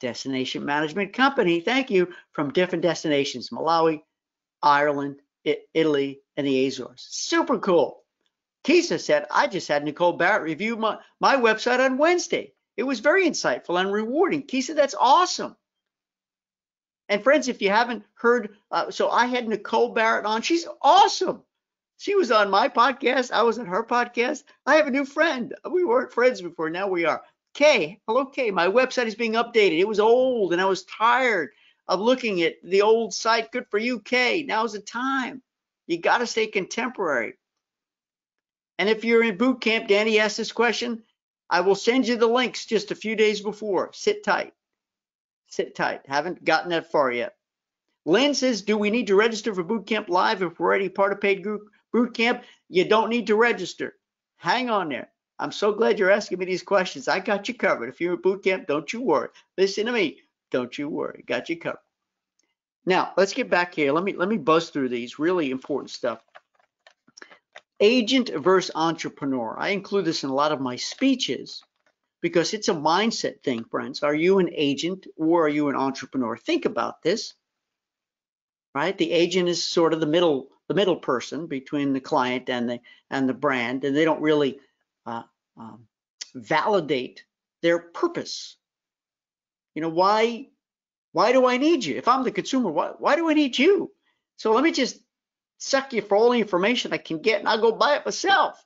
Destination Management Company. Thank you. From different destinations, Malawi, Ireland, Italy, and the Azores. Super cool. Kisa said, I just had Nicole Barrett review my, my website on Wednesday. It was very insightful and rewarding. Kisa, that's awesome. And friends, if you haven't heard, uh, so I had Nicole Barrett on. She's awesome. She was on my podcast. I was on her podcast. I have a new friend. We weren't friends before. Now we are. Kay, hello, Kay. My website is being updated. It was old and I was tired of looking at the old site. Good for you, Kay. Now's the time. You got to stay contemporary. And if you're in boot camp, Danny asked this question. I will send you the links just a few days before. Sit tight. Sit tight. Haven't gotten that far yet. Lynn says, do we need to register for boot camp live if we're already part of paid group boot camp? You don't need to register. Hang on there. I'm so glad you're asking me these questions. I got you covered. If you're in boot camp, don't you worry. Listen to me. Don't you worry. Got you covered. Now, let's get back here. Let me let me buzz through these really important stuff. Agent versus entrepreneur. I include this in a lot of my speeches because it's a mindset thing, friends. Are you an agent or are you an entrepreneur? Think about this. Right? The agent is sort of the middle the middle person between the client and the and the brand, and they don't really uh, um, validate their purpose. You know, why why do I need you? If I'm the consumer, why, why do I need you? So let me just suck you for all the information I can get and I'll go buy it myself.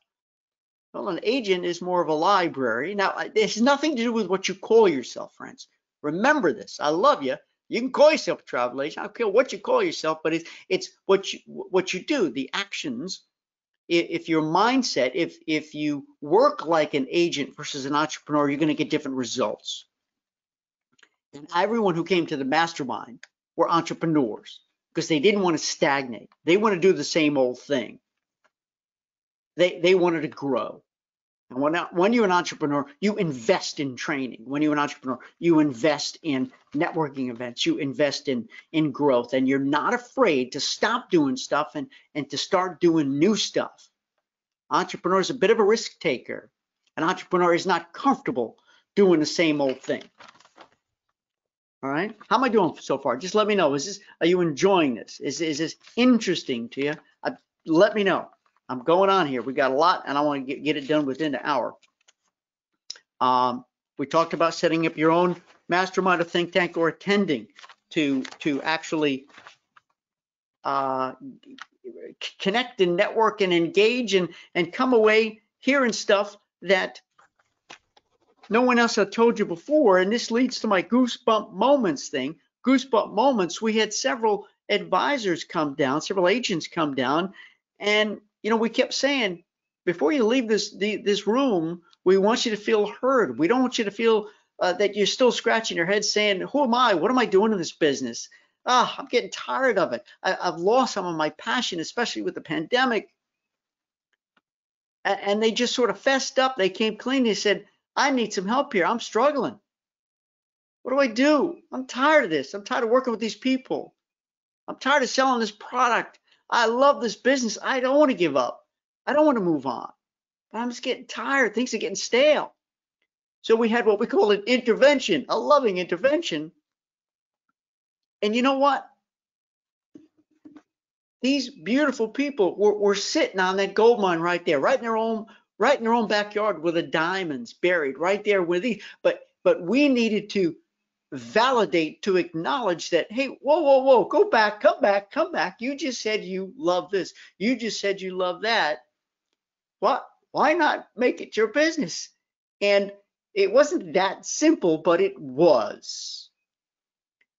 Well, an agent is more of a library. Now, it has nothing to do with what you call yourself, friends. Remember this. I love you. You can call yourself a travel agent. I don't care what you call yourself, but it's it's what you what you do, the actions. If your mindset, if if you work like an agent versus an entrepreneur, you're going to get different results. And everyone who came to the mastermind were entrepreneurs because they didn't want to stagnate. They want to do the same old thing. They they wanted to grow. And when, when you're an entrepreneur, you invest in training. When you're an entrepreneur, you invest in networking events, you invest in, in growth, and you're not afraid to stop doing stuff and, and to start doing new stuff. Entrepreneur is a bit of a risk taker. An entrepreneur is not comfortable doing the same old thing. All right. How am I doing so far? Just let me know. Is this, are you enjoying this? Is, is this interesting to you? Uh, let me know. I'm going on here. We got a lot and I want to get, get it done within an hour. Um, we talked about setting up your own mastermind, a think tank, or attending to to actually uh, connect and network and engage and and come away hearing stuff that no one else had told you before. And this leads to my goosebump moments thing. Goosebump moments. We had several advisors come down, several agents come down, and you know we kept saying before you leave this the, this room, we want you to feel heard. We don't want you to feel uh, that you're still scratching your head saying, "Who am I? What am I doing in this business?" Ah, I'm getting tired of it. I, have lost some of my passion, especially with the pandemic. And, and they just sort of fessed up. They came clean. They said, I need some help here. I'm struggling. What do I do? I'm tired of this. I'm tired of working with these people. I'm tired of selling this product. I love this business. I don't want to give up. I don't want to move on. But I'm just getting tired. Things are getting stale. So we had what we call an intervention, a loving intervention. And you know what? these beautiful people were, were sitting on that gold mine right there, right in their own, right in their own backyard with the diamonds buried right there with these. But but we needed to validate, to acknowledge that, hey, whoa, whoa, whoa, go back, come back, come back. You just said you love this. You just said you love that. What? Why not make it your business? And it wasn't that simple, but it was.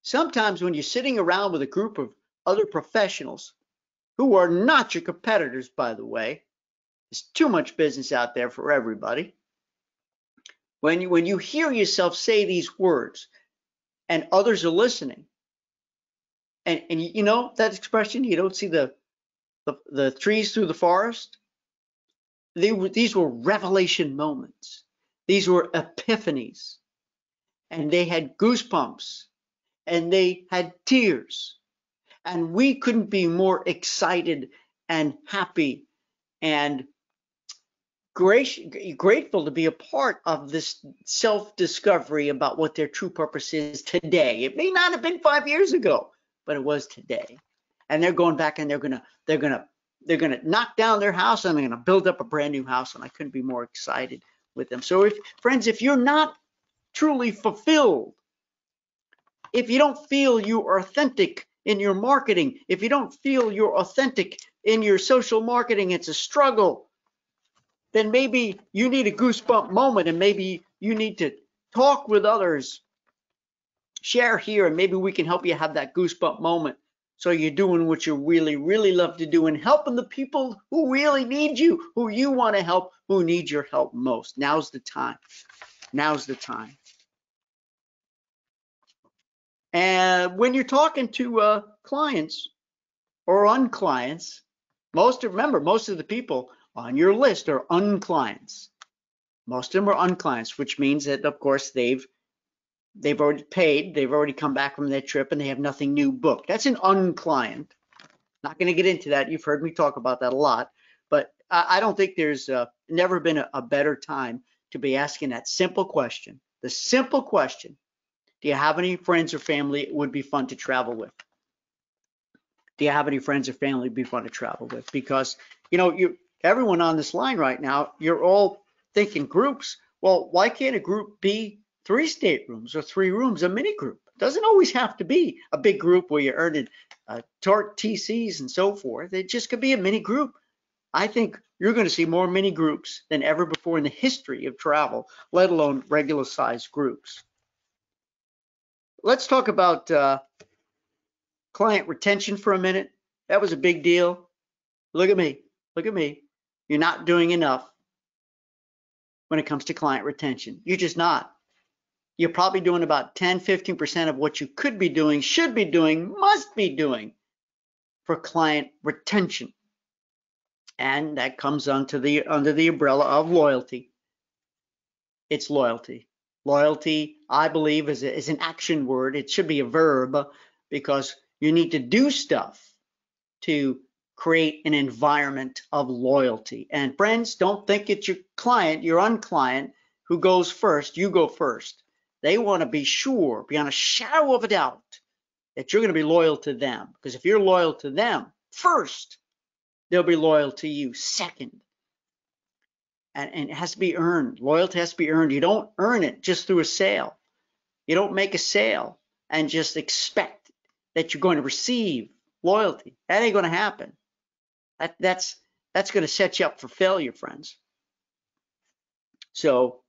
Sometimes when you're sitting around with a group of other professionals who are not your competitors, by the way, there's too much business out there for everybody. When you, when you hear yourself say these words and others are listening, and, and you know that expression, you don't see the, the, the trees through the forest? They were, these were revelation moments. These were epiphanies. And they had goosebumps and they had tears. And we couldn't be more excited and happy and grateful to be a part of this self-discovery about what their true purpose is today. It may not have been five years ago, but it was today. And they're going back and they're gonna they're gonna they're gonna knock down their house and they're gonna build up a brand new house. And I couldn't be more excited with them. So if friends, if you're not truly fulfilled, if you don't feel you are authentic in your marketing, if you don't feel you're authentic in your social marketing, it's a struggle, then maybe you need a goosebump moment and maybe you need to talk with others, share here, and maybe we can help you have that goosebump moment. So you're doing what you really, really love to do and helping the people who really need you, who you want to help, who need your help most. Now's the time. Now's the time. And when you're talking to uh, clients or unclients, most remember most of the people on your list are unclients. Most of them are unclients, which means that of course they've they've already paid, they've already come back from their trip, and they have nothing new booked. That's an unclient. Not going to get into that. You've heard me talk about that a lot, but I, I don't think there's uh, never been a, a better time to be asking that simple question. The simple question: Do you have any friends or family it would be fun to travel with? Do you have any friends or family would be fun to travel with? Because you know, you everyone on this line right now, you're all thinking groups. Well, why can't a group be three staterooms or three rooms, a mini group. It doesn't always have to be a big group where you're earning uh, tort TCs and so forth. It just could be a mini group. I think you're going to see more mini groups than ever before in the history of travel, let alone regular sized groups. Let's talk about uh, client retention for a minute. That was a big deal. Look at me. Look at me. You're not doing enough when it comes to client retention. You're just not you're probably doing about 10, 15% of what you could be doing, should be doing, must be doing for client retention. And that comes under the under the umbrella of loyalty. It's loyalty. Loyalty, I believe, is, a, is an action word. It should be a verb because you need to do stuff to create an environment of loyalty. And friends, don't think it's your client, your unclient, who goes first. You go first. They want to be sure, beyond a shadow of a doubt, that you're going to be loyal to them. Because if you're loyal to them first, they'll be loyal to you second. And, and it has to be earned. Loyalty has to be earned. You don't earn it just through a sale. You don't make a sale and just expect that you're going to receive loyalty. That ain't going to happen. That, that's that's going to set you up for failure, friends. So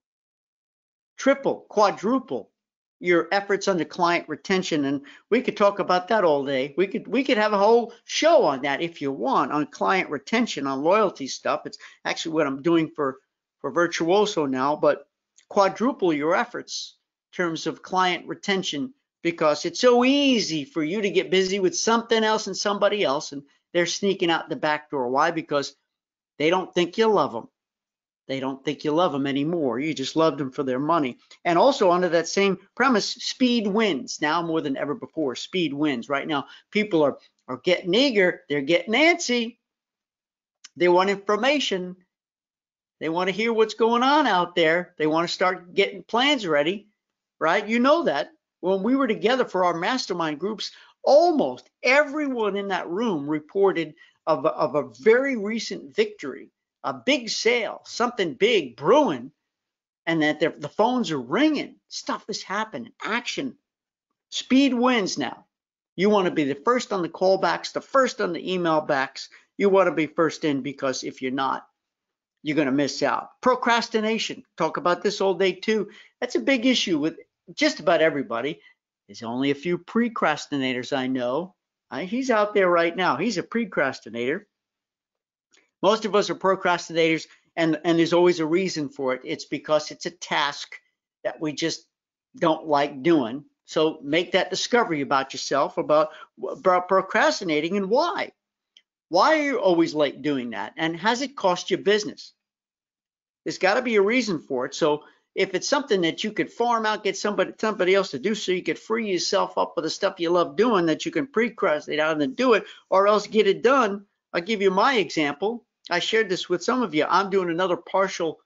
triple, quadruple your efforts under client retention and we could talk about that all day we could we could have a whole show on that if you want on client retention on loyalty stuff it's actually what i'm doing for for virtuoso now but quadruple your efforts in terms of client retention because it's so easy for you to get busy with something else and somebody else and they're sneaking out the back door why because they don't think you love them they don't think you love them anymore. You just loved them for their money. And also under that same premise, speed wins now more than ever before. Speed wins. Right now, people are, are getting eager. They're getting antsy. They want information. They want to hear what's going on out there. They want to start getting plans ready, right? You know that. When we were together for our mastermind groups, almost everyone in that room reported of, of a very recent victory, a big sale, something big brewing, and that the phones are ringing. Stuff is happening. Action. Speed wins now. You want to be the first on the callbacks, the first on the email backs. You want to be first in because if you're not, you're going to miss out. Procrastination. Talk about this all day too. That's a big issue with just about everybody. There's only a few procrastinators I know. He's out there right now. He's a procrastinator. Most of us are procrastinators, and, and there's always a reason for it. It's because it's a task that we just don't like doing. So make that discovery about yourself, about, about procrastinating and why. Why are you always late doing that? And has it cost you business? There's got to be a reason for it. So if it's something that you could farm out, get somebody somebody else to do, so you could free yourself up with the stuff you love doing that you can procrastinate out and do it, or else get it done. I'll give you my example. I shared this with some of you. I'm doing another partial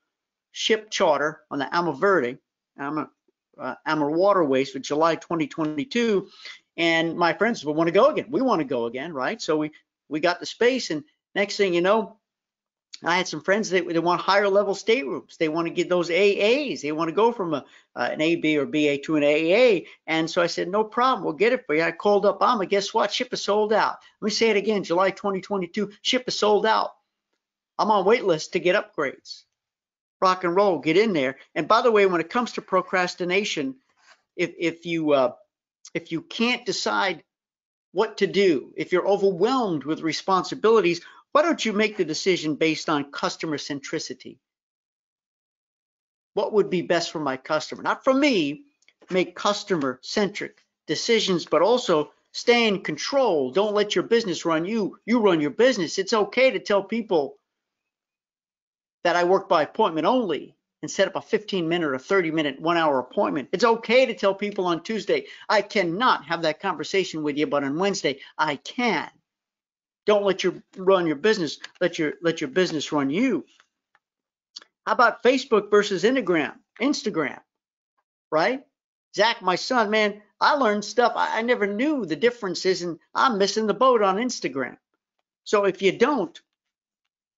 ship charter on the Ama Verde, uh, Ama Waterways for July 2022, and my friends will want to go again. We want to go again, right? So we we got the space, and next thing you know, I had some friends that they want higher level staterooms. They want to get those AAs. They want to go from a, uh, an AB or BA to an AA. And so I said, no problem. We'll get it for you. I called up Ama. Guess what? Ship is sold out. Let me say it again. July 2022, ship is sold out. I'm on wait list to get upgrades. Rock and roll, get in there. And by the way, when it comes to procrastination, if, if you uh, if you can't decide what to do, if you're overwhelmed with responsibilities, why don't you make the decision based on customer centricity? What would be best for my customer? Not for me, make customer centric decisions, but also stay in control. Don't let your business run you. You run your business. It's okay to tell people that I work by appointment only and set up a 15 minute or 30 minute one hour appointment. It's okay to tell people on Tuesday, I cannot have that conversation with you, but on Wednesday, I can. Don't let your run your business. Let your let your business run you. How about Facebook versus Instagram? Instagram, right? Zach, my son, man, I learned stuff I, I never knew the differences, and I'm missing the boat on Instagram. So if you don't,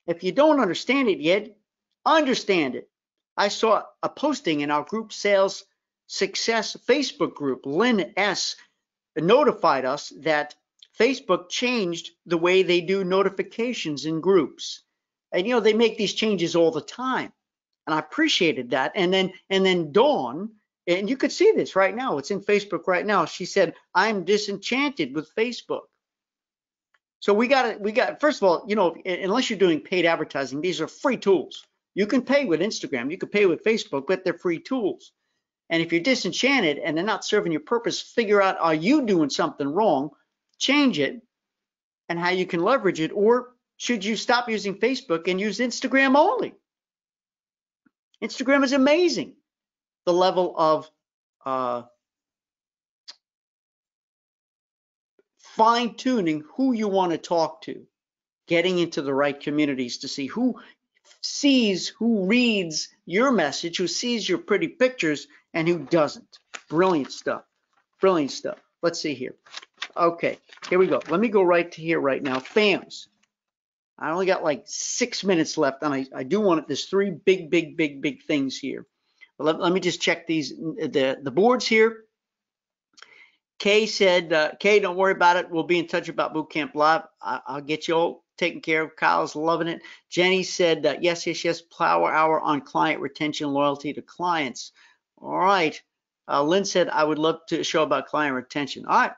if you don't understand it yet, understand it. I saw a posting in our group sales success Facebook group. Lynn S notified us that Facebook changed the way they do notifications in groups. And you know, they make these changes all the time. And I appreciated that. And then and then Dawn, and you could see this right now. It's in Facebook right now. She said, "I'm disenchanted with Facebook." So we got it. We got first of all, you know, unless you're doing paid advertising, these are free tools. You can pay with Instagram, you can pay with Facebook, but they're free tools. And if you're disenchanted and they're not serving your purpose, figure out are you doing something wrong change it and how you can leverage it, or should you stop using Facebook and use Instagram only? Instagram is amazing. The level of uh, fine tuning who you want to talk to, getting into the right communities to see who sees, who reads your message, who sees your pretty pictures, and who doesn't. Brilliant stuff. Brilliant stuff. Let's see here. Okay, here we go. Let me go right to here right now. FAMs. I only got like six minutes left, and I, I do want it. There's three big, big, big, big things here. But let, let me just check these the the boards here. Kay said, uh, Kay, don't worry about it. We'll be in touch about Bootcamp Live. I, will get you all taken care of. Kyle's loving it. Jenny said, uh, yes, yes, yes, Power Hour on client retention, loyalty to clients. All right. Uh, Lynn said, I would love to show about client retention. All right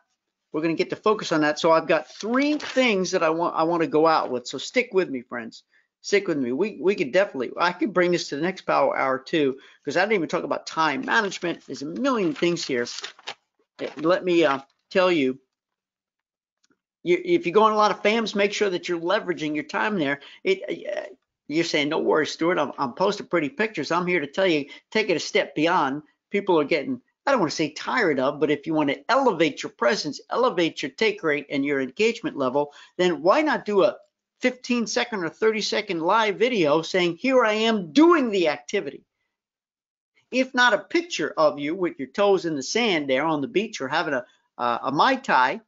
we're going to get to focus on that. So I've got three things that I want I want to go out with. So stick with me, friends. Stick with me. We we could definitely I could bring this to the next power hour too, because I didn't even talk about time management. There's a million things here. Eh, let me uh, tell you. You, if you go on a lot of FAMs, make sure that you're leveraging your time there. It, uh, you're saying, no worries, Stuart. I'm, I'm posting pretty pictures. I'm here to tell you, take it a step beyond. People are getting I don't want to say tired of, but if you want to elevate your presence, elevate your take rate and your engagement level, then why not do a 15 second or 30 second live video saying, here I am doing the activity. If not a picture of you with your toes in the sand there on the beach or having a, uh, a Mai Tai,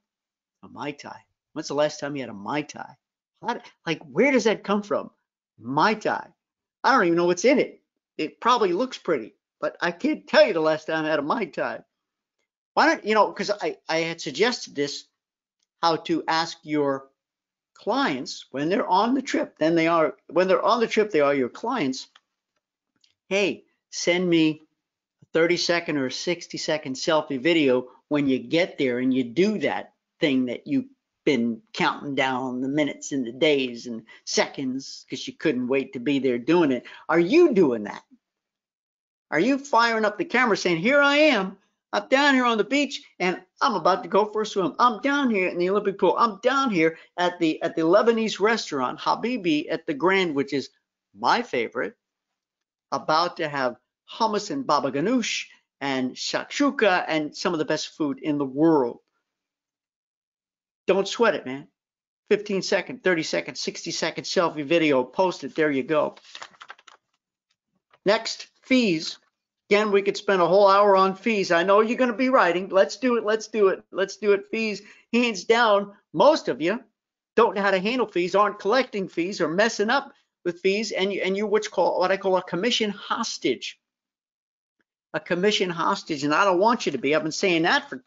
A Mai Tai. When's the last time you had a Mai Tai? Like, where does that come from? Mai Tai. I don't even know what's in it. It probably looks pretty, but I can't tell you the last time I had a Mai Tai. Why don't, you know, because I, I had suggested this, how to ask your clients when they're on the trip, then they are, when they're on the trip, they are your clients. Hey, send me a 30 second or 60 second selfie video when you get there and you do that thing that you've been counting down the minutes and the days and seconds because you couldn't wait to be there doing it. Are you doing that? Are you firing up the camera saying, Here I am, I'm down here on the beach and I'm about to go for a swim. I'm down here in the Olympic pool. I'm down here at the at the Lebanese restaurant Habibi at the Grand, which is my favorite. About to have hummus and baba ganoush and shakshuka and some of the best food in the world. Don't sweat it, man. 15 second, 30 second, 60 second selfie video, post it. There you go. Next, fees. Again, we could spend a whole hour on fees. I know you're going to be writing. Let's do it. Let's do it. Let's do it. Fees, hands down, most of you don't know how to handle fees, aren't collecting fees, or messing up with fees, and you and you what's called what I call a commission hostage. A commission hostage, and I don't want you to be. I've been saying that for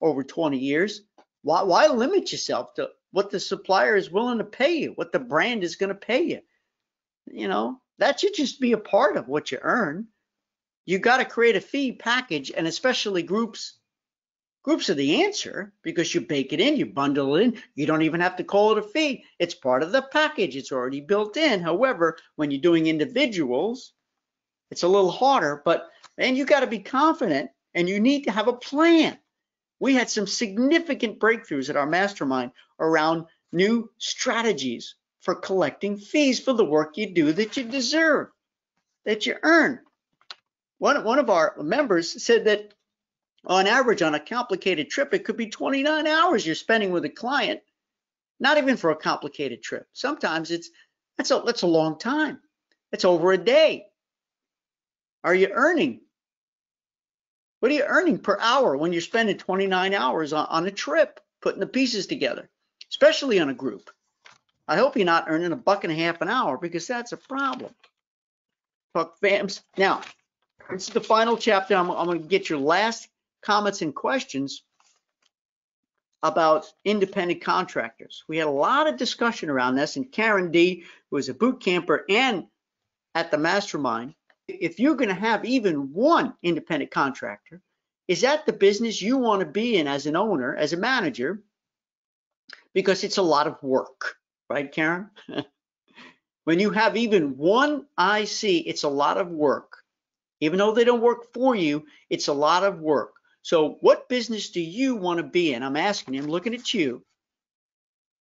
over 20 years. Why why limit yourself to what the supplier is willing to pay you, what the brand is going to pay you? You know, that should just be a part of what you earn. You got to create a fee package and especially groups groups are the answer because you bake it in you bundle it in. You don't even have to call it a fee. It's part of the package. It's already built in. However when you're doing individuals it's a little harder but and you got to be confident and you need to have a plan. We had some significant breakthroughs at our mastermind around new strategies for collecting fees for the work you do that you deserve that you earn one, one of our members said that on average on a complicated trip, it could be 29 hours you're spending with a client, not even for a complicated trip. Sometimes it's that's a that's a long time. It's over a day. Are you earning? What are you earning per hour when you're spending 29 hours on, on a trip, putting the pieces together, especially on a group? I hope you're not earning a buck and a half an hour because that's a problem. Talk fams. Now, this is the final chapter. I'm, I'm going to get your last comments and questions about independent contractors. We had a lot of discussion around this, and Karen D, who is a boot camper and at the mastermind, if you're going to have even one independent contractor, is that the business you want to be in as an owner, as a manager? Because it's a lot of work, right, Karen? when you have even one IC, it's a lot of work. Even though they don't work for you, it's a lot of work. So what business do you want to be in? I'm asking you, I'm looking at you.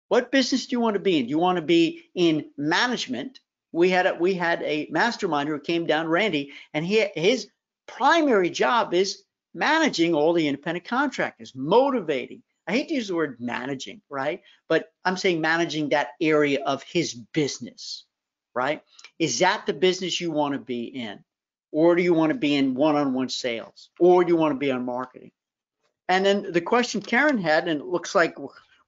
What business do you want to be in? Do you want to be in management? We had a, we had a mastermind who came down, Randy, and he his primary job is managing all the independent contractors, motivating. I hate to use the word managing, right? But I'm saying managing that area of his business, right? Is that the business you want to be in? or do you want to be in one-on-one sales or do you want to be on marketing and then the question karen had and it looks like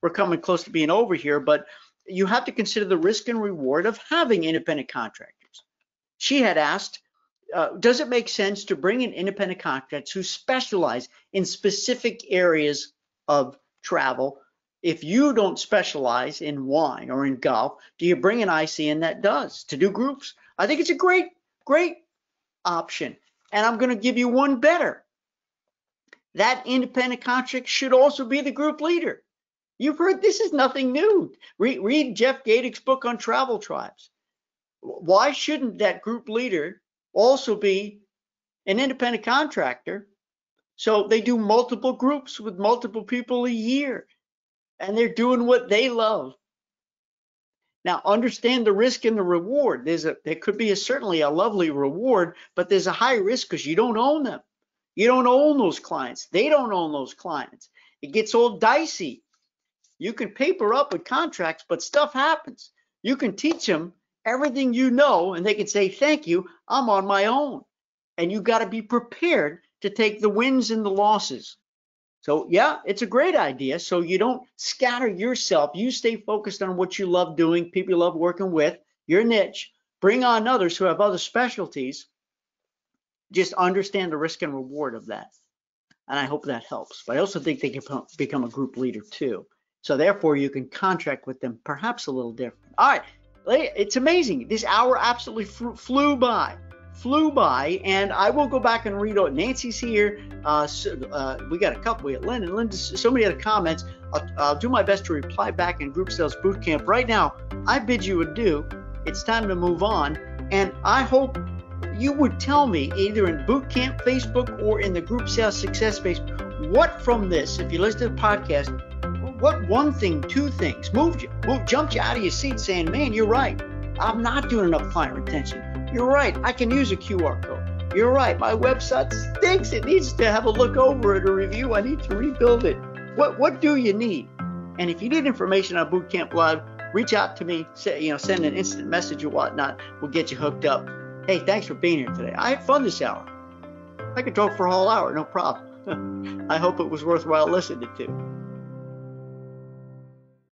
we're coming close to being over here but you have to consider the risk and reward of having independent contractors she had asked uh, does it make sense to bring in independent contractors who specialize in specific areas of travel if you don't specialize in wine or in golf do you bring an ic in that does to do groups i think it's a great great option. And I'm going to give you one better. That independent contract should also be the group leader. You've heard this is nothing new. Read, read Jeff Gaedick's book on travel tribes. Why shouldn't that group leader also be an independent contractor? So they do multiple groups with multiple people a year and they're doing what they love. Now, understand the risk and the reward. There's a there could be a, certainly a lovely reward, but there's a high risk because you don't own them. You don't own those clients. They don't own those clients. It gets all dicey. You can paper up with contracts, but stuff happens. You can teach them everything you know, and they can say, "Thank you, I'm on my own." And you got to be prepared to take the wins and the losses. So yeah, it's a great idea. So you don't scatter yourself. You stay focused on what you love doing, people you love working with, your niche. Bring on others who have other specialties. Just understand the risk and reward of that. And I hope that helps. But I also think they can become a group leader too. So therefore you can contract with them perhaps a little different. All right, it's amazing. This hour absolutely flew by flew by, and I will go back and read it. Nancy's here. Uh, so, uh, we got a couple. We got and Linda. So many other comments. I'll, I'll, do my best to reply back in Group Sales Bootcamp. Right now, I bid you adieu. It's time to move on, and I hope you would tell me either in Bootcamp Facebook or in the Group Sales Success Space what from this, if you listen to the podcast, what one thing, two things moved you, moved, jumped you out of your seat, saying, "Man, you're right. I'm not doing enough client retention." You're right. I can use a QR code. You're right. My website stinks. It needs to have a look over it, a review. I need to rebuild it. What What do you need? And if you need information on Bootcamp Live, reach out to me. Say, you know, send an instant message or whatnot. We'll get you hooked up. Hey, thanks for being here today. I had fun this hour. I could talk for a whole hour, no problem. I hope it was worthwhile listening to.